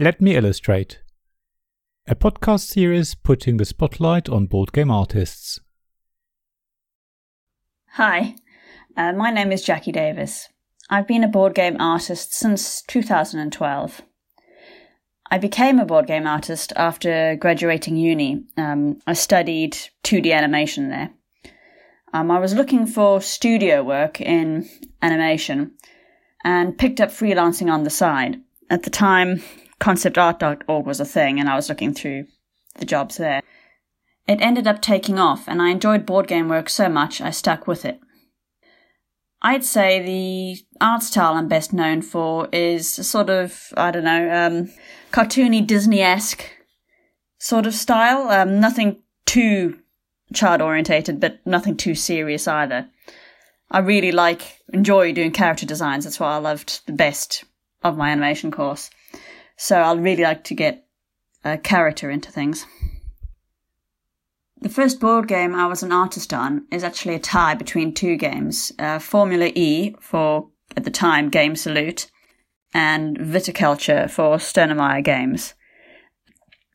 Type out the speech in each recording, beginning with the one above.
Let Me Illustrate, a podcast series putting the spotlight on board game artists. Hi, uh, my name is Jacqui Davis. I've been a board game artist since 2012. I became a board game artist after graduating uni. Um, I studied 2D animation there. Um, I was looking for studio work in animation and picked up freelancing on the side. At the time, conceptart.org was a thing, and I was looking through the jobs there. It ended up taking off, and I enjoyed board game work so much I stuck with it. I'd say the art style I'm best known for is sort of, I don't know, um, cartoony Disney esque sort of style. Um, nothing too child orientated, but nothing too serious either. I really like, enjoy doing character designs. That's what I loved the best of my animation course. So I'd really like to get a character into things. The first board game I was an artist on is actually a tie between two games uh, Formula E for, at the time, Game Salute, and Viticulture for Stonemaier Games.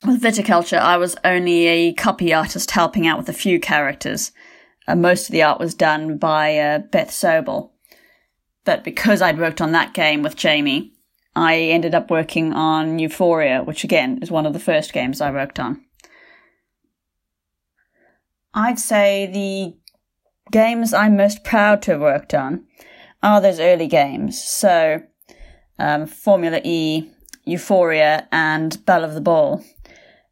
With Viticulture, I was only a copy artist helping out with a few characters. Uh, most of the art was done by uh, Beth Sobel. But because I'd worked on that game with Jamey, I ended up working on Euphoria, which again is one of the first games I worked on. I'd say the games I'm most proud to have worked on are those early games. So, um, Formula E, Euphoria, and Belle of the Ball,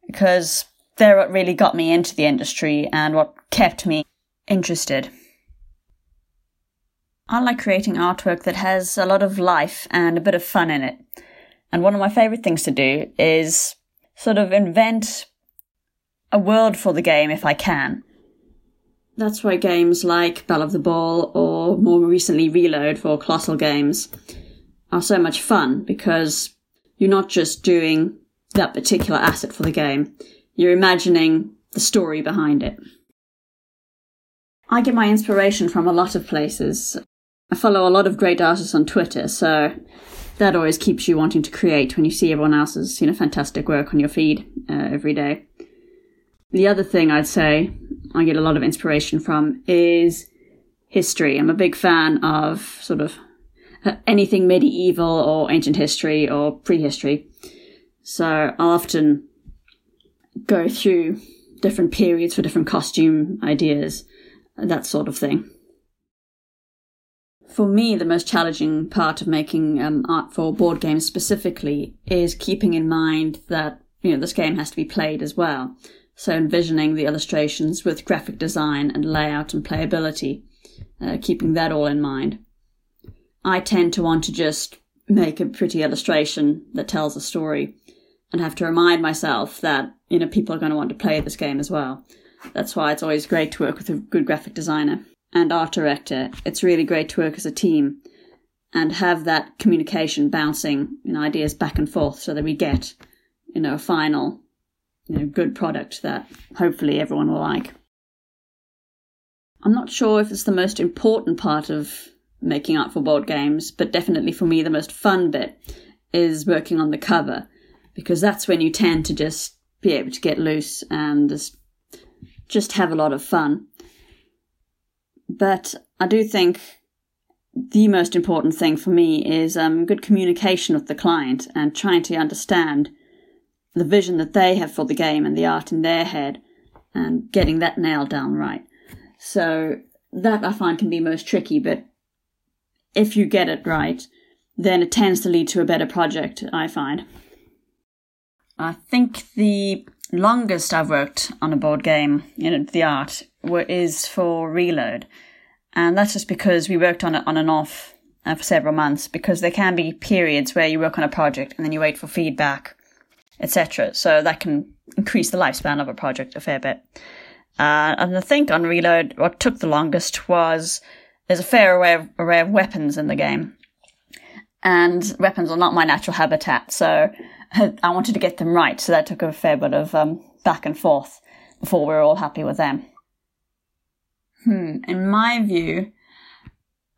because they're what really got me into the industry and what kept me interested. I like creating artwork that has a lot of life and a bit of fun in it. And one of my favorite things to do is sort of invent a world for the game if I can. That's why games like Belle of the Ball or more recently Reload for Kolossal Games are so much fun because you're not just doing that particular asset for the game, you're imagining the story behind it. I get my inspiration from a lot of places. I follow a lot of great artists on Twitter, so that always keeps you wanting to create when you see everyone else's, you know, fantastic work on your feed uh, every day. The other thing I'd say I get a lot of inspiration from is history. I'm a big fan of sort of anything medieval or ancient history or prehistory. So I'll often go through different periods for different costume ideas, that sort of thing. For me, the most challenging part of making um, art for board games specifically is keeping in mind that you know this game has to be played as well. So envisioning the illustrations with graphic design and layout and playability, uh, keeping that all in mind. I tend to want to just make a pretty illustration that tells a story and have to remind myself that, you know, people are going to want to play this game as well. That's why it's always great to work with a good graphic designer and art director. It's really great to work as a team and have that communication bouncing you know, ideas back and forth so that we get, you know, a final you know, good product that hopefully everyone will like. I'm not sure if it's the most important part of making art for board games, but definitely for me, the most fun bit is working on the cover because that's when you tend to just be able to get loose and just, just have a lot of fun. But I do think the most important thing for me is um, good communication with the client and trying to understand the vision that they have for the game and the art in their head and getting that nailed down right. So that I find can be most tricky, but if you get it right, then it tends to lead to a better project, I find. I think the longest I've worked on a board game, know, the art, is for Reload. And that's just because we worked on it on and off uh, for several months, because there can be periods where you work on a project and then you wait for feedback etc. So that can increase the lifespan of a project a fair bit. Uh, and I think on Reload, what took the longest was there's a fair array of, array of weapons in the game. And weapons are not my natural habitat, so I wanted to get them right, so that took a fair bit of um, back and forth before we were all happy with them. Hmm, in my view,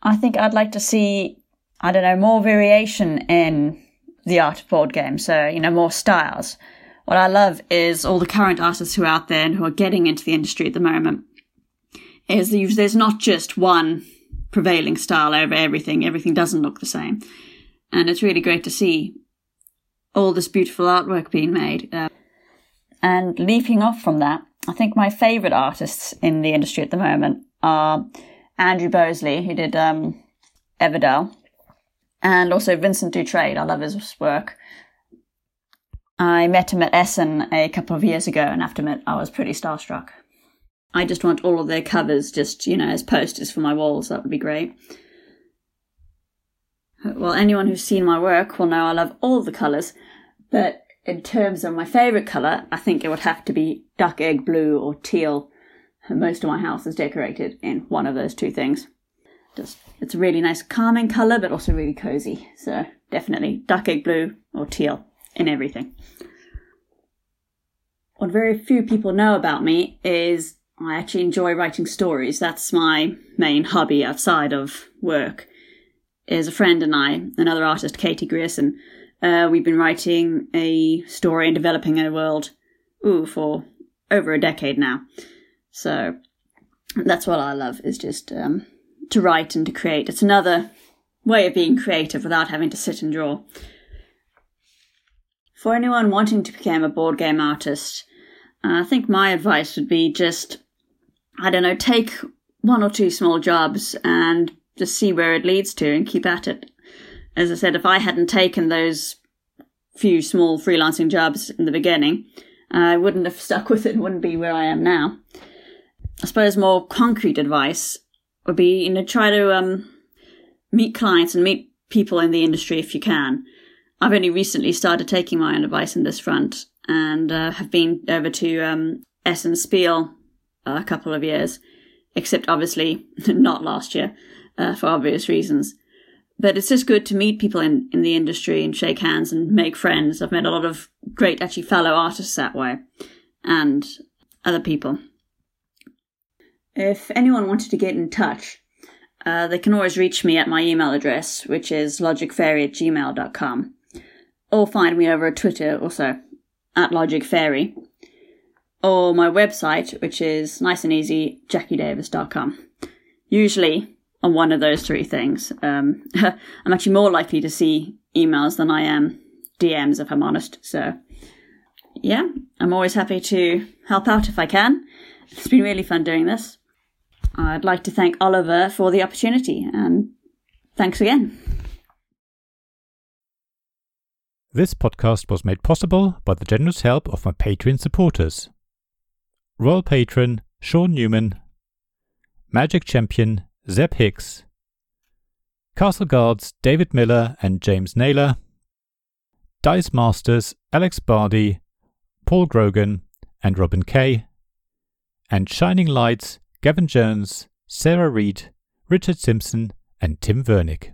I think I'd like to see, I don't know, more variation in the art of board games. So, you know, more styles. What I love is all the current artists who are out there and who are getting into the industry at the moment. Is there's not just one prevailing style over everything. Everything doesn't look the same. And it's really great to see all this beautiful artwork being made. Uh, and leaping off from that, I think my favourite artists in the industry at the moment are Andrew Bosley, who did um, Everdell, and also Vincent Dutrait. I love his work. I met him at Essen a couple of years ago, and after met, I was pretty starstruck. I just want all of their covers just, you know, as posters for my walls. That would be great. Well, anyone who's seen my work will know I love all the colours, but in terms of my favourite colour, I think it would have to be duck egg blue or teal. Most of my house is decorated in one of those two things. Just it's a really nice calming colour, but also really cosy. So definitely duck egg blue or teal in everything. What very few people know about me is I actually enjoy writing stories. That's my main hobby outside of work. Is a friend and I, another artist, Katie Grierson. Uh, we've been writing a story and developing a world, ooh, for over a decade now. So that's what I love is just um, to write and to create. It's another way of being creative without having to sit and draw. For anyone wanting to become a board game artist, I think my advice would be just I don't know, take one or two small jobs and just see where it leads to and keep at it. As I said, if I hadn't taken those few small freelancing jobs in the beginning, I wouldn't have stuck with it, and wouldn't be where I am now. I suppose more concrete advice would be, you know, try to um, meet clients and meet people in the industry if you can. I've only recently started taking my own advice in this front and uh, have been over to um, Essen Spiel a couple of years, except obviously not last year uh, for obvious reasons. But it's just good to meet people in, in the industry and shake hands and make friends. I've met a lot of great, actually, fellow artists that way and other people. If anyone wanted to get in touch, uh, they can always reach me at my email address, which is logicfairy at gmail.com, or find me over at Twitter also, at logicfairy or my website, which is nice and easy, jacquidavis.com. Usually on one of those three things. Um, I'm actually more likely to see emails than I am DMs, if I'm honest. So, yeah, I'm always happy to help out if I can. It's been really fun doing this. I'd like to thank Oliver for the opportunity, and thanks again. This podcast was made possible by the generous help of my Patreon supporters. Royal Patron Sean Newman, Magic Champion Zeb Hicks, Castle Guards David Miller and James Naylor, Dice Masters Alex Bardi, Paul Grogan and Robin Kay, and Shining Lights Gavin Jones, Sarah Reed, Richard Simpson, and Tim Vernick.